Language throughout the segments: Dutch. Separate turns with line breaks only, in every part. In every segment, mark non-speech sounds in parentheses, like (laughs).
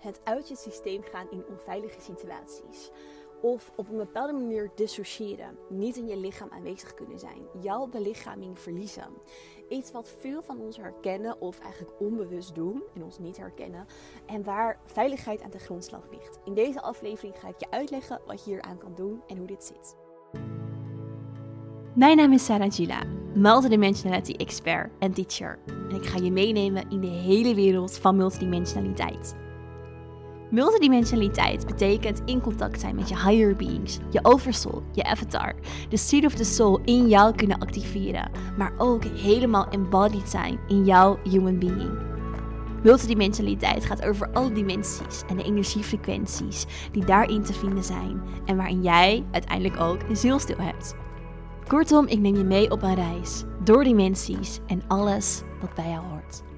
het uit je systeem gaan in onveilige situaties. Of op een bepaalde manier dissociëren. Niet in je lichaam aanwezig kunnen zijn. Jouw belichaming verliezen. Iets wat veel van ons herkennen of eigenlijk onbewust doen en ons niet herkennen. En waar veiligheid aan de grondslag ligt. In deze aflevering ga ik je uitleggen wat je hier aan kan doen en hoe dit zit. Mijn naam is Sarah Gila, multidimensionality expert en teacher. En ik ga je meenemen in de hele wereld van multidimensionaliteit. Multidimensionaliteit betekent in contact zijn met je higher beings, je oversoul, je avatar, de seed of the soul in jou kunnen activeren, maar ook helemaal embodied zijn in jouw human being. Multidimensionaliteit gaat over alle dimensies en de energiefrequenties die daarin te vinden zijn en waarin jij uiteindelijk ook een zielstil hebt. Kortom, ik neem je mee op een reis door dimensies en alles wat bij jou hoort.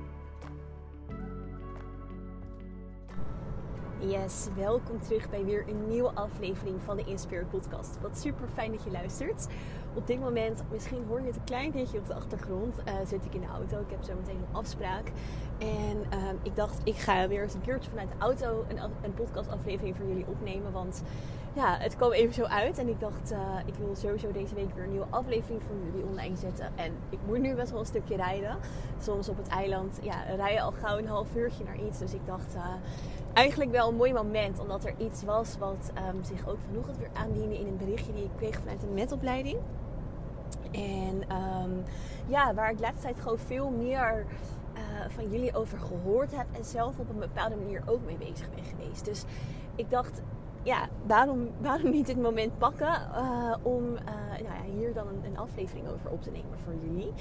Yes, welkom terug bij weer een nieuwe aflevering van de Inspire Podcast. Wat super fijn dat je luistert. Op dit moment, misschien hoor je het een klein beetje op de achtergrond, uh, zit ik in de auto. Ik heb zo meteen een afspraak. En uh, ik dacht, ik ga weer eens een keertje vanuit de auto een, een podcastaflevering voor jullie opnemen. Want ja, het kwam even zo uit. En ik dacht, uh, ik wil sowieso deze week weer een nieuwe aflevering voor jullie online zetten. En ik moet nu best wel een stukje rijden. Soms op het eiland ja, rij je al gauw een half uurtje naar iets. Dus ik dacht, uh, eigenlijk wel een mooi moment. Omdat er iets was wat um, zich ook vanochtend weer aandiende in een berichtje die ik kreeg vanuit de metopleiding. En um, ja, waar ik de laatste tijd gewoon veel meer uh, van jullie over gehoord heb. En zelf op een bepaalde manier ook mee bezig ben geweest. Dus ik dacht, ja, waarom, waarom niet dit moment pakken uh, om uh, nou ja, hier dan een, een, aflevering over op te nemen voor jullie.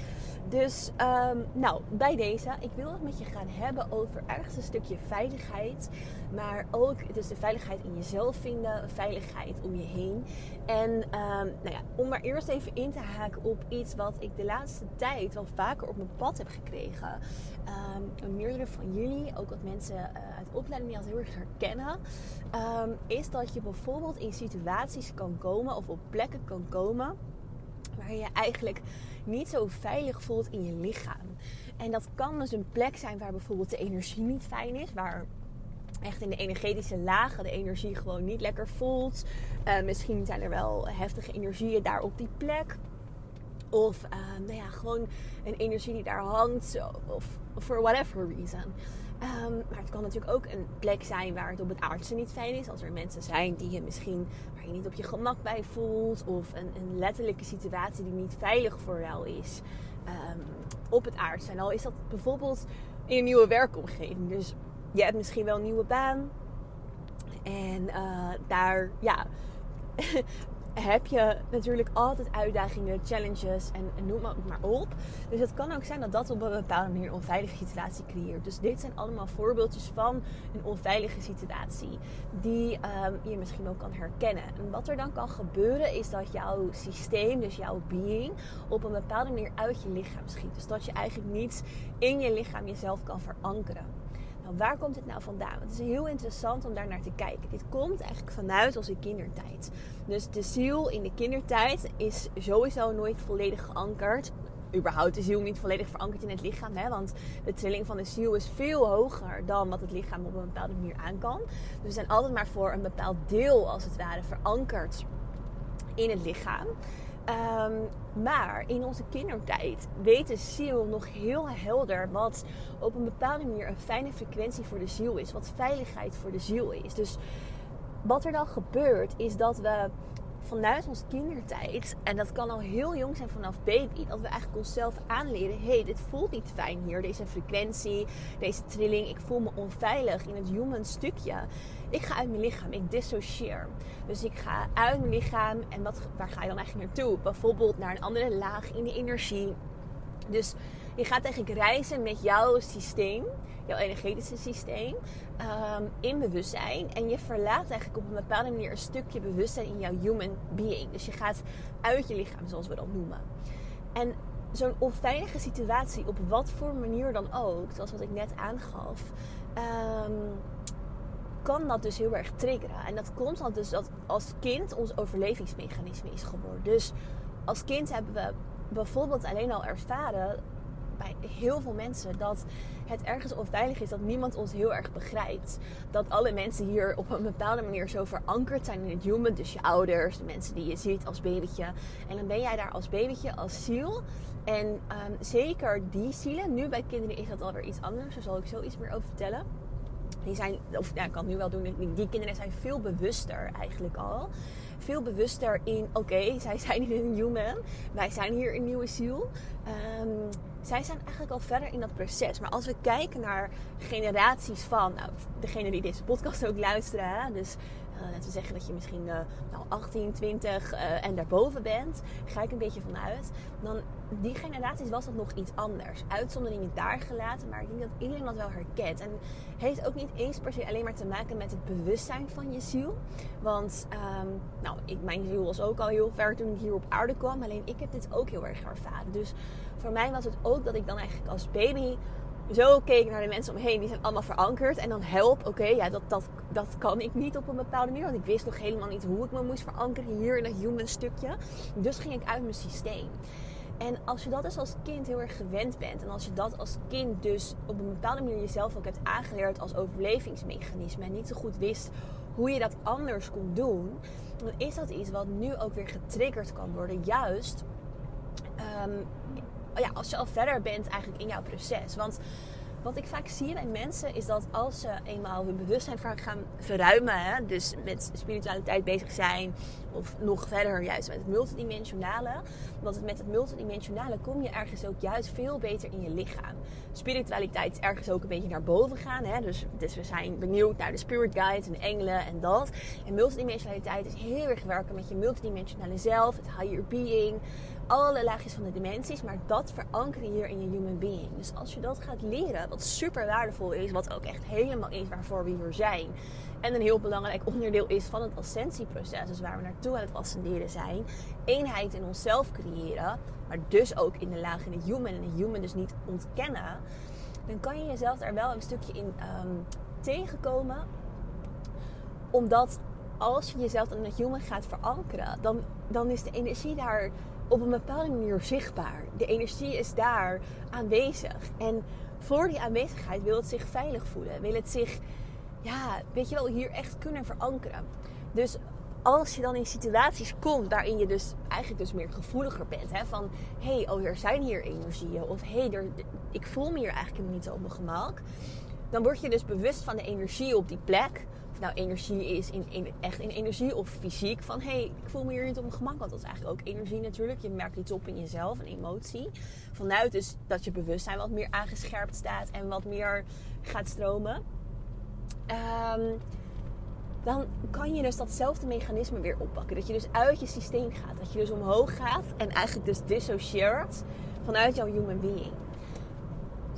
Dus, um, nou, bij deze, ik wil het met je gaan hebben over ergens een stukje veiligheid. Maar ook dus de veiligheid in jezelf vinden, veiligheid om je heen. En um, nou ja, om maar eerst even in te haken op iets wat ik de laatste tijd wel vaker op mijn pad heb gekregen. Um, meerdere van jullie, ook wat mensen uh, uit de opleiding die dat heel erg herkennen, is dat je bijvoorbeeld in situaties kan komen of op plekken kan komen waar je eigenlijk niet zo veilig voelt in je lichaam. En dat kan dus een plek zijn waar bijvoorbeeld de energie niet fijn is, waar echt in de energetische lagen de energie gewoon niet lekker voelt. Uh, misschien zijn er wel heftige energieën daar op die plek. Of uh, nou ja, gewoon een energie die daar hangt. Of for whatever reason. Um, maar het kan natuurlijk ook een plek zijn waar het op het aardse niet fijn is. Als er mensen zijn die je misschien waar je niet op je gemak bij voelt. Of een, een letterlijke situatie die niet veilig voor jou is. Um, op het aardse. En al is dat bijvoorbeeld in een nieuwe werkomgeving. Dus je hebt misschien wel een nieuwe baan. En uh, daar, ja, (laughs) heb je natuurlijk altijd uitdagingen, challenges en, noem maar, op. Dus het kan ook zijn dat dat op een bepaalde manier een onveilige situatie creëert. Dus dit zijn allemaal voorbeeldjes van een onveilige situatie die um, je misschien ook kan herkennen. En wat er dan kan gebeuren is dat jouw systeem, dus jouw being, op een bepaalde manier uit je lichaam schiet. Dus dat je eigenlijk niet in je lichaam jezelf kan verankeren. Nou, waar komt dit nou vandaan? Het is heel interessant om daar naar te kijken. Dit komt eigenlijk vanuit onze kindertijd. Dus de ziel in de kindertijd is sowieso nooit volledig geankerd. Überhaupt de ziel niet volledig verankerd in het lichaam. Hè? Want de trilling van de ziel is veel hoger dan wat het lichaam op een bepaalde manier aan kan. Dus we zijn altijd maar voor een bepaald deel, als het ware, verankerd in het lichaam. Um, maar in onze kindertijd weet de ziel nog heel helder wat op een bepaalde manier een fijne frequentie voor de ziel is. Wat veiligheid voor de ziel is. Dus wat er dan gebeurt is dat we vanuit onze kindertijd, en dat kan al heel jong zijn vanaf baby, dat we eigenlijk onszelf aanleren: hé, hey, dit voelt niet fijn hier, deze frequentie, deze trilling, ik voel me onveilig in het human stukje. Ik ga uit mijn lichaam, ik dissocieer. Dus ik ga uit mijn lichaam en wat, waar ga je dan eigenlijk naartoe? Bijvoorbeeld naar een andere laag in de energie. Dus je gaat eigenlijk reizen met jouw systeem, jouw energetische systeem, um, in bewustzijn. En je verlaat eigenlijk op een bepaalde manier een stukje bewustzijn in jouw human being. Dus je gaat uit je lichaam, zoals we dat noemen. En zo'n onveilige situatie, op wat voor manier dan ook, zoals wat ik net aangaf, um, kan dat dus heel erg triggeren. En dat komt dan dus dat als kind ons overlevingsmechanisme is geworden. Dus als kind hebben we bijvoorbeeld alleen al ervaren bij heel veel mensen dat het ergens onveilig is dat niemand ons heel erg begrijpt. Dat alle mensen hier op een bepaalde manier zo verankerd zijn in het human. Dus je ouders, de mensen die je ziet als babytje. En dan ben jij daar als babytje, als ziel. En um, zeker die zielen, nu bij kinderen is dat alweer iets anders. Daar zal ik zo iets meer over vertellen. Die zijn, of ja, ik kan het nu wel doen, die kinderen zijn veel bewuster eigenlijk al veel bewuster in: oké, zij zijn hier een human, wij zijn hier een nieuwe ziel. Um, zij zijn eigenlijk al verder in dat proces. Maar als we kijken naar generaties van, nou, degene die deze podcast ook luisteren, dus uh, laten we zeggen dat je misschien uh, nou, 18, 20 uh, en daarboven bent, ga ik een beetje vanuit. Dan die generaties was dat nog iets anders. Uitzonderingen daar gelaten, maar ik denk dat iedereen dat wel herkent. En heeft ook niet eens per se alleen maar te maken met het bewustzijn van je ziel. Want um, nou, ik, mijn ziel was ook al heel ver toen ik hier op aarde kwam. Alleen ik heb dit ook heel erg ervaren. Dus voor mij was het ook dat ik dan eigenlijk als baby zo keek naar de mensen omheen. Die zijn allemaal verankerd. En dan help, oké, ja, dat, dat, dat kan ik niet op een bepaalde manier. Want ik wist nog helemaal niet hoe ik me moest verankeren hier in dat human stukje. Dus ging ik uit mijn systeem. En als je dat dus als kind heel erg gewend bent. En als je dat als kind dus op een bepaalde manier jezelf ook hebt aangeleerd als overlevingsmechanisme. En niet zo goed wist hoe je dat anders kon doen. Dan is dat iets wat nu ook weer getriggerd kan worden. Juist um, ja, als je al verder bent eigenlijk in jouw proces. Want wat ik vaak zie bij mensen is dat als ze eenmaal hun bewustzijn gaan verruimen, hè, dus met spiritualiteit bezig zijn, of nog verder juist met het multidimensionale, want met het multidimensionale kom je ergens ook juist veel beter in je lichaam. Spiritualiteit is ergens ook een beetje naar boven gaan, hè, dus, dus we zijn benieuwd naar de spirit guides en engelen en dat. En multidimensionaliteit is heel erg werken met je multidimensionale zelf, het higher being alle laagjes van de dimensies, maar dat verankeren hier in je human being. Dus als je dat gaat leren, wat super waardevol is, wat ook echt helemaal is waarvoor we hier zijn. En een heel belangrijk onderdeel is van het ascensieproces, dus waar we naartoe aan het ascenderen zijn. Eenheid in onszelf creëren, maar dus ook in de laag in het human en de human dus niet ontkennen. Dan kan je jezelf daar wel een stukje in um, tegenkomen. Omdat als je jezelf in het human gaat verankeren, dan, dan is de energie daar op een bepaalde manier zichtbaar. De energie is daar aanwezig. En voor die aanwezigheid wil het zich veilig voelen. Wil het zich, ja, weet je wel, hier echt kunnen verankeren. Dus als je dan in situaties komt waarin je dus eigenlijk dus meer gevoeliger bent. Hè, van, hé, hey, oh, er zijn hier energieën. Of, hé, hey, ik voel me hier eigenlijk niet op mijn gemak. Dan word je dus bewust van de energie op die plek nou energie is in, in, echt in energie of fysiek. Van hé, hey, ik voel me hier niet op mijn gemak. Want dat is eigenlijk ook energie natuurlijk. Je merkt iets op in jezelf, een emotie. Vanuit dus dat je bewustzijn wat meer aangescherpt staat en wat meer gaat stromen. Um, dan kan je dus datzelfde mechanisme weer oppakken. Dat je dus uit je systeem gaat. Dat je dus omhoog gaat en eigenlijk dus dissocieert vanuit jouw human being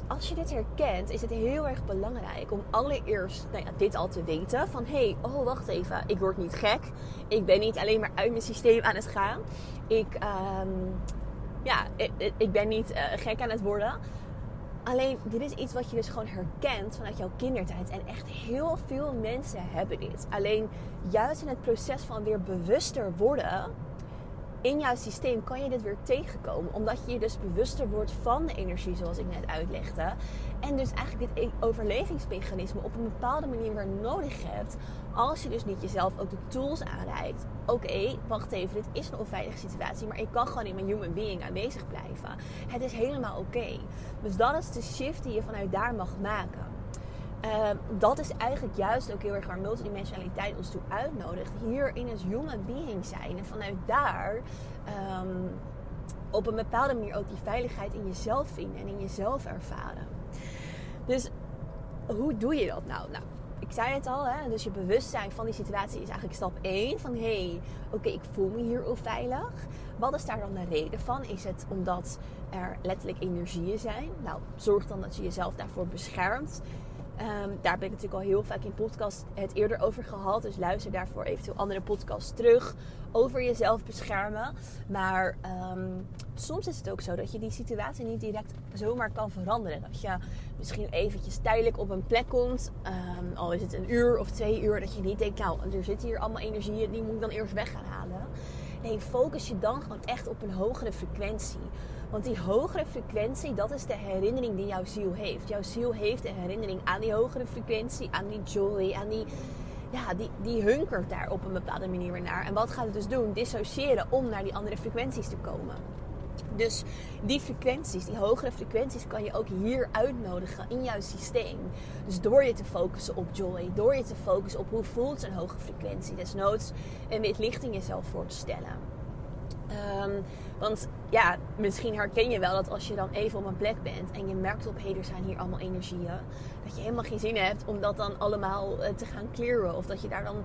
als je dit herkent, is het heel erg belangrijk om allereerst nou ja, dit al te weten. Van hé, hey, oh wacht even, ik word niet gek. Ik ben niet alleen maar uit mijn systeem aan het gaan. Ik, um, ja, ik, ik, ben niet uh, gek aan het worden. Alleen, dit is iets wat je dus gewoon herkent vanuit jouw kindertijd. En echt heel veel mensen hebben dit. Alleen, juist in het proces van weer bewuster worden in jouw systeem kan je dit weer tegenkomen. Omdat je je dus bewuster wordt van de energie, zoals ik net uitlegde. En dus eigenlijk dit overlevingsmechanisme op een bepaalde manier weer nodig hebt. Als je dus niet jezelf ook de tools aanreikt. Oké, wacht even, dit is een onveilige situatie. Maar ik kan gewoon in mijn human being aanwezig blijven. Het is helemaal oké. Dus dat is de shift die je vanuit daar mag maken. Ehm, dat is eigenlijk juist ook heel erg waar multidimensionaliteit ons toe uitnodigt. Hier in het human being zijn. En vanuit daar ehm, op een bepaalde manier ook die veiligheid in jezelf vinden en in jezelf ervaren. Dus hoe doe je dat nou? Nou, ik zei het al, hè? dus je bewustzijn van die situatie is eigenlijk stap 1. Van hé, hey, oké, ik voel me hier onveilig. Wat is daar dan de reden van? Is het omdat er letterlijk energieën zijn? Nou, zorg dan dat je jezelf daarvoor beschermt. Um, daar heb ik natuurlijk al heel vaak in podcast het eerder over gehad. Dus luister daarvoor eventueel andere podcasts terug over jezelf beschermen. Maar um, soms is het ook zo dat je die situatie niet direct zomaar kan veranderen. Dat je misschien eventjes tijdelijk op een plek komt. Um, al is het een uur of twee uur. Dat je niet denkt, nou er zitten hier allemaal energieën. Die moet ik dan eerst weg gaan halen. Nee, focus je dan gewoon echt op een hogere frequentie. Want die hogere frequentie, dat is de herinnering die jouw ziel heeft. Jouw ziel heeft de herinnering aan die hogere frequentie, aan die joy, aan die, ja, die, die hunkert daar op een bepaalde manier weer naar. En wat gaat het dus doen? Dissociëren om naar die andere frequenties te komen. Dus die frequenties, die hogere frequenties, kan je ook hier uitnodigen in jouw systeem. Dus door je te focussen op joy, door je te focussen op hoe voelt een hoge frequentie, desnoods een wit licht in jezelf voor te stellen. Um, want ja, misschien herken je wel dat als je dan even op een plek bent en je merkt op, hé, er zijn hier allemaal energieën, dat je helemaal geen zin hebt om dat dan allemaal eh, te gaan clearen of dat je daar dan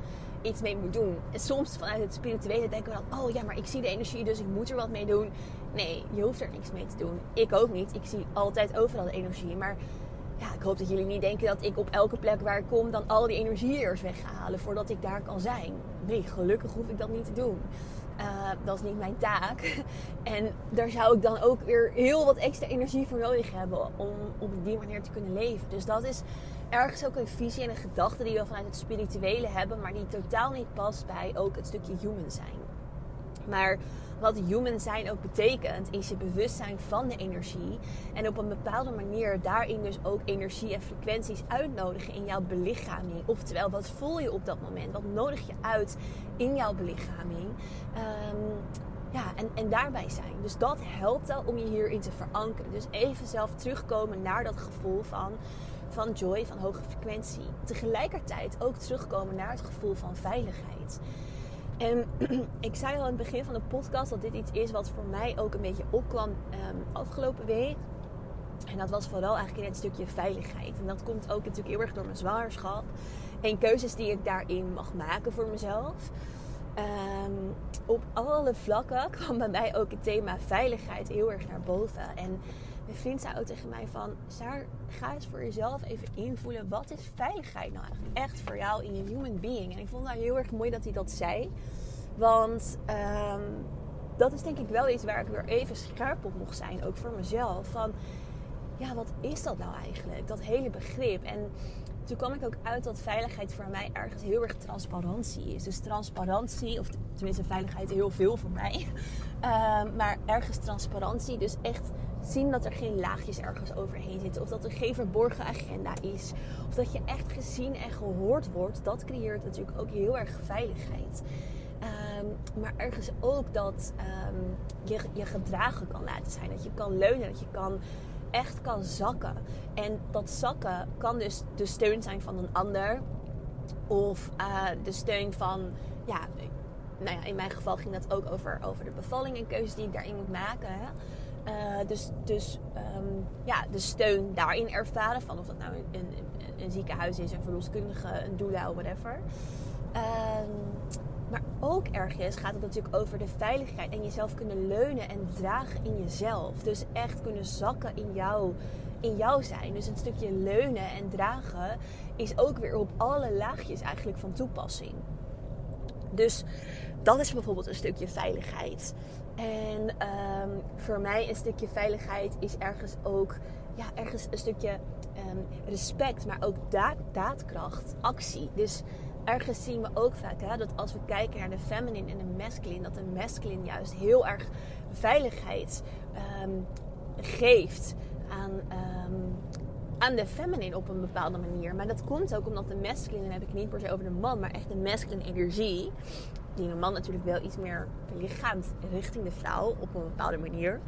iets mee moet doen. En soms vanuit het spirituele denken we dan, oh ja, maar ik zie de energie, dus ik moet er wat mee doen. Nee, je hoeft er niks mee te doen. Ik ook niet. Ik zie altijd overal energie. Maar ja, ik hoop dat jullie niet denken dat ik op elke plek waar ik kom dan al die energie eerst weg ga halen voordat ik daar kan zijn. Nee, gelukkig hoef ik dat niet te doen. Uh, dat is niet mijn taak. (laughs) En daar zou ik dan ook weer heel wat extra energie voor nodig hebben om op die manier te kunnen leven. Dus dat is ergens ook een visie en een gedachte die we vanuit het spirituele hebben, maar die totaal niet past bij ook het stukje human zijn. Maar wat human zijn ook betekent, is je bewustzijn van de energie. En op een bepaalde manier daarin dus ook energie en frequenties uitnodigen in jouw belichaming. Oftewel, wat voel je op dat moment? Wat nodig je uit in jouw belichaming? Um, ja, en, en daarbij zijn. Dus dat helpt al om je hierin te verankeren. Dus even zelf terugkomen naar dat gevoel van, van joy, van hoge frequentie. Tegelijkertijd ook terugkomen naar het gevoel van veiligheid. En (clears throat) ik zei al in het begin van de podcast dat dit iets is wat voor mij ook een beetje opkwam um, afgelopen week. En dat was vooral eigenlijk in het stukje veiligheid. En dat komt ook natuurlijk heel erg door mijn zwangerschap. En keuzes die ik daarin mag maken voor mezelf. Um, op alle vlakken (laughs) kwam bij mij ook het thema veiligheid heel erg naar boven. En mijn vriend zei ook tegen mij van... Saar, ga eens voor jezelf even invoelen. Wat is veiligheid nou eigenlijk echt voor jou in je human being? En ik vond het nou heel erg mooi dat hij dat zei. Want um, dat is denk ik wel iets waar ik weer even scherp op mocht zijn. Ook voor mezelf. Van, ja, wat is dat nou eigenlijk? Dat hele begrip. En toen kwam ik ook uit dat veiligheid voor mij ergens heel erg transparantie is. Dus transparantie, of tenminste veiligheid heel veel voor mij. Um, (laughs) maar ergens transparantie. Dus echt zien dat er geen laagjes ergens overheen zitten. Of dat er geen verborgen agenda is. Of dat je echt gezien en gehoord wordt. Dat creëert natuurlijk ook heel erg veiligheid. Um, maar ergens ook dat um, je je gedragen kan laten zijn. Dat je kan leunen, dat je kan echt kan zakken. En dat zakken kan dus de steun zijn van een ander. Of uh, de steun van, ja, nou ja, in mijn geval ging dat ook over, over de bevalling en keuzes die ik daarin moet maken. Hè. Uh, dus dus um, ja, de steun daarin ervaren. Van of dat nou een, een, ziekenhuis is, een verloskundige, een doula, whatever. Um, maar ook ergens gaat het natuurlijk over de veiligheid en jezelf kunnen leunen en dragen in jezelf. Dus echt kunnen zakken in jou, in jou zijn. Dus een stukje leunen en dragen is ook weer op alle laagjes eigenlijk van toepassing. Dus dat is bijvoorbeeld een stukje veiligheid. En um, voor mij een stukje veiligheid is ergens ook ja, ergens een stukje um, respect, maar ook daad, daadkracht, actie. Dus ergens zien we ook vaak hè, dat als we kijken naar de feminine en de masculine, dat de masculine juist heel erg veiligheid um, geeft aan, um, aan de feminine op een bepaalde manier. Maar dat komt ook omdat de masculine, dan heb ik niet per se over de man, maar echt de masculine energie, die een man natuurlijk wel iets meer belichaamt richting de vrouw op een bepaalde manier,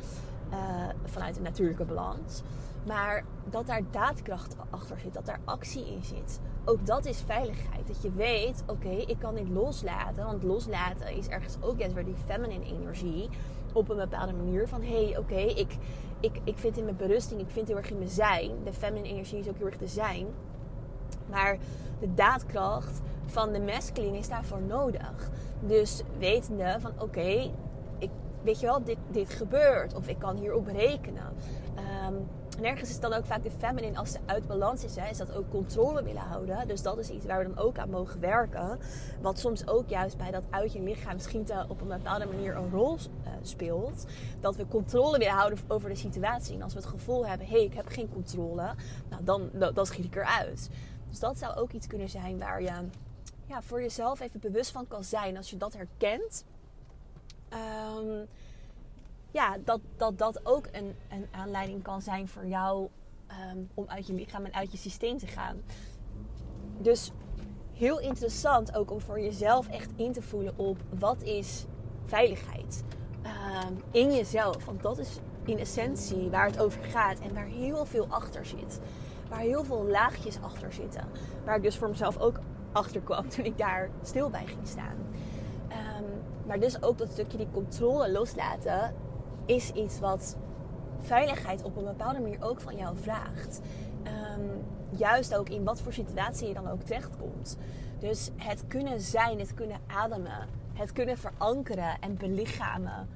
uh, vanuit een natuurlijke balans. Maar dat daar daadkracht achter zit, dat daar actie in zit. Ook dat is veiligheid. Dat je weet, oké, ik kan dit loslaten. Want loslaten is ergens ook juist weer die feminine energie. Op een bepaalde manier van, hé, hey, oké, ik, ik, ik vind in mijn berusting, ik vind heel erg in mijn zijn. De feminine energie is ook heel erg de zijn. Maar de daadkracht van de masculine is daarvoor nodig. Dus wetende van, oké, okay, weet je wel, dit, dit gebeurt. Of ik kan hierop rekenen. Um, en ergens is dan ook vaak de feminine, als ze uit balans is, hè, is dat ook controle willen houden. Dus dat is iets waar we dan ook aan mogen werken. Wat soms ook juist bij dat uit je lichaam schieten op een bepaalde manier een rol uh, speelt. Dat we controle willen houden over de situatie. En als we het gevoel hebben, hé, hey, ik heb geen controle, nou, dan, dan, schiet ik eruit. Dus dat zou ook iets kunnen zijn waar je ja, voor jezelf even bewust van kan zijn. Als je dat herkent. Um, ja, dat, dat dat ook een, een aanleiding kan zijn voor jou ehm, om uit je lichaam en uit je systeem te gaan. Dus heel interessant ook om voor jezelf echt in te voelen op wat is veiligheid um, in jezelf. Want dat is in essentie waar het over gaat en waar heel veel achter zit. Waar heel veel laagjes achter zitten. Waar ik dus voor mezelf ook achter kwam toen ik daar stil bij ging staan. Um, maar dus ook dat stukje die controle loslaten is iets wat veiligheid op een bepaalde manier ook van jou vraagt. Um, juist ook in wat voor situatie je dan ook terechtkomt. Dus het kunnen zijn, het kunnen ademen, het kunnen verankeren en belichamen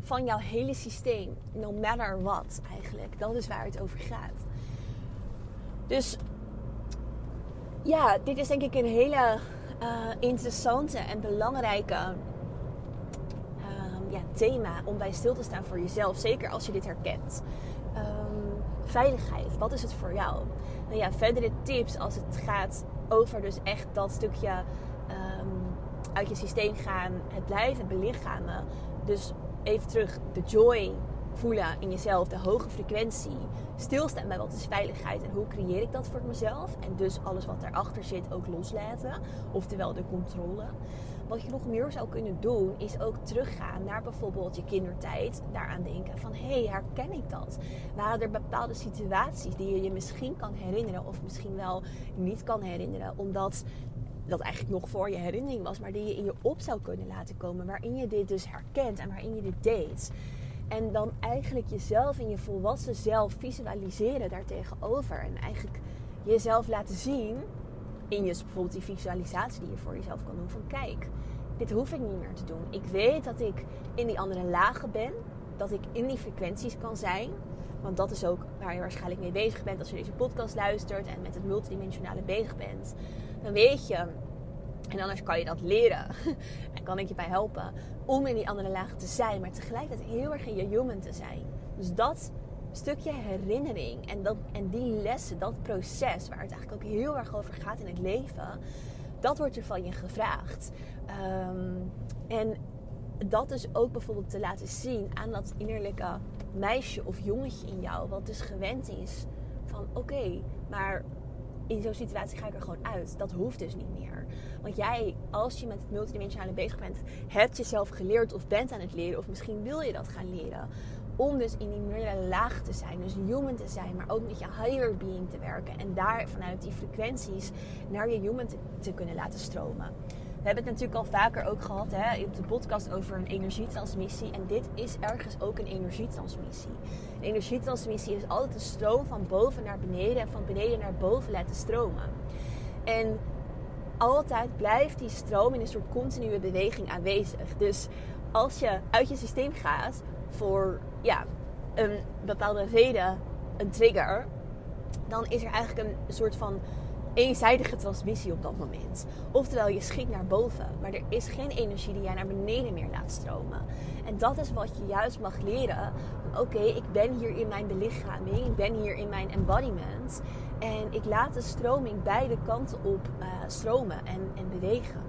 van jouw hele systeem. No matter what eigenlijk. Dat is waar het over gaat. Dus ja, dit is denk ik een hele uh, interessante en belangrijke ja, thema om bij stil te staan voor jezelf. Zeker als je dit herkent. Um, veiligheid, wat is het voor jou? Nou ja, verdere tips als het gaat over dus echt dat stukje um, uit je systeem gaan, het blijven belichamen. Dus even terug, de joy voelen in jezelf, de hoge frequentie. Stilstaan bij wat is veiligheid en hoe creëer ik dat voor mezelf. En dus alles wat daarachter zit ook loslaten. Oftewel de controle. Wat je nog meer zou kunnen doen, is ook teruggaan naar bijvoorbeeld je kindertijd. Daaraan denken van, hé, hey, herken ik dat? Waren er bepaalde situaties die je je misschien kan herinneren of misschien wel niet kan herinneren, omdat dat eigenlijk nog voor je herinnering was, maar die je in je op zou kunnen laten komen, waarin je dit dus herkent en waarin je dit deed. En dan eigenlijk jezelf in je volwassen zelf visualiseren daartegenover. En eigenlijk jezelf laten zien in je bijvoorbeeld die visualisatie die je voor jezelf kan doen. Van kijk, dit hoef ik niet meer te doen. Ik weet dat ik in die andere lagen ben. Dat ik in die frequenties kan zijn. Want dat is ook waar je waarschijnlijk mee bezig bent als je deze podcast luistert en met het multidimensionale bezig bent. Dan weet je, en anders kan je dat leren (laughs) en kan ik je bij helpen om in die andere lagen te zijn, maar tegelijkertijd heel erg in je human te zijn. Dus dat stukje herinnering en, dat, en die lessen, dat proces waar het eigenlijk ook heel erg over gaat in het leven, dat wordt er van je gevraagd. Um, en dat is ook bijvoorbeeld te laten zien aan dat innerlijke meisje of jongetje in jou, wat dus gewend is van oké, maar in zo'n situatie ga ik er gewoon uit. Dat hoeft dus niet meer. Want jij, als je met het multidimensionale bezig bent, hebt jezelf geleerd of bent aan het leren, of misschien wil je dat gaan leren. Om dus in die meerdere laag te zijn, dus human te zijn, maar ook met je higher being te werken. En daar vanuit die frequenties naar je human te, kunnen laten stromen. We hebben het natuurlijk al vaker ook gehad hè, op de podcast over een energietransmissie. En dit is ergens ook een energietransmissie. Energietransmissie is altijd een stroom van boven naar beneden en van beneden naar boven laten stromen. En altijd blijft die stroom in een soort continue beweging aanwezig. Dus als je uit je systeem gaat voor ja, een bepaalde reden, een trigger, dan is er eigenlijk een soort van eenzijdige transmissie op dat moment. Oftewel, je schiet naar boven, maar er is geen energie die jij naar beneden meer laat stromen. En dat is wat je juist mag leren. Oké, ik ben hier in mijn belichaming, ik ben hier in mijn embodiment. En ik laat de stroming beide kanten op uh, stromen en, en bewegen.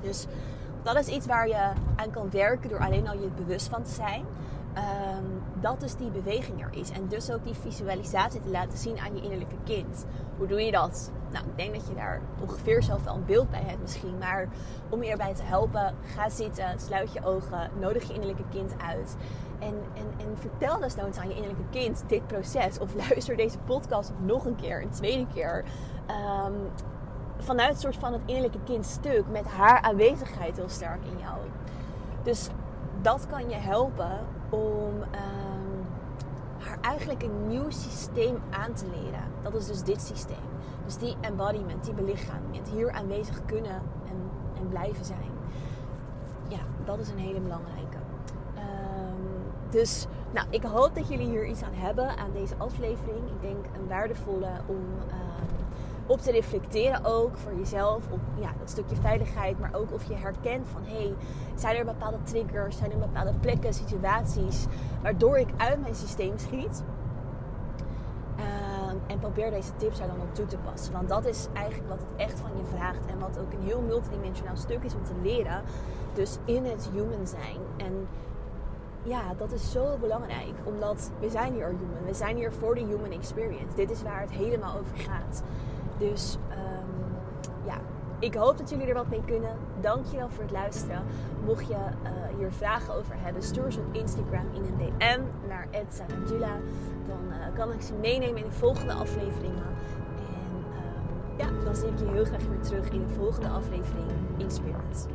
Dus dat is iets waar je aan kan werken door alleen al je bewust van te zijn. Um, dat dus die beweging er is. En dus ook die visualisatie te laten zien aan je innerlijke kind. Hoe doe je dat? Nou, ik denk dat je daar ongeveer zelf wel een beeld bij hebt misschien. Maar om je erbij te helpen, ga zitten, sluit je ogen, nodig je innerlijke kind uit. En, en, en vertel desnoods aan je innerlijke kind dit proces. Of luister deze podcast nog een keer, een tweede keer. Um, vanuit een soort van het innerlijke kind stuk met haar aanwezigheid heel sterk in jou. Dus dat kan je helpen om um, haar eigenlijk een nieuw systeem aan te leren. Dat is dus dit systeem. Dus die embodiment, die belichaming, het hier aanwezig kunnen en, en blijven zijn. Ja, dat is een hele belangrijke. Um, dus nou, ik hoop dat jullie hier iets aan hebben aan deze aflevering. Ik denk een waardevolle om. Um, op te reflecteren ook voor jezelf. Op ja, dat stukje veiligheid, maar ook of je herkent van hé, hey, zijn er bepaalde triggers, zijn er bepaalde plekken, situaties waardoor ik uit mijn systeem schiet. Uh, en probeer deze tips daar dan op toe te passen. Want dat is eigenlijk wat het echt van je vraagt. En wat ook een heel multidimensionaal stuk is om te leren. Dus in het human zijn. En ja, dat is zo belangrijk. Omdat we zijn hier human. We zijn hier voor de human experience. Dit is waar het helemaal over gaat. Dus um, ja, ik hoop dat jullie er wat mee kunnen. Dankjewel voor het luisteren. Mocht je uh, hier vragen over hebben, stuur ze op Instagram in een DM naar @sarangela. Dan uh, kan ik ze meenemen in de volgende afleveringen. En uh, ja, dan zie ik je heel graag weer terug in de volgende aflevering in Spirit.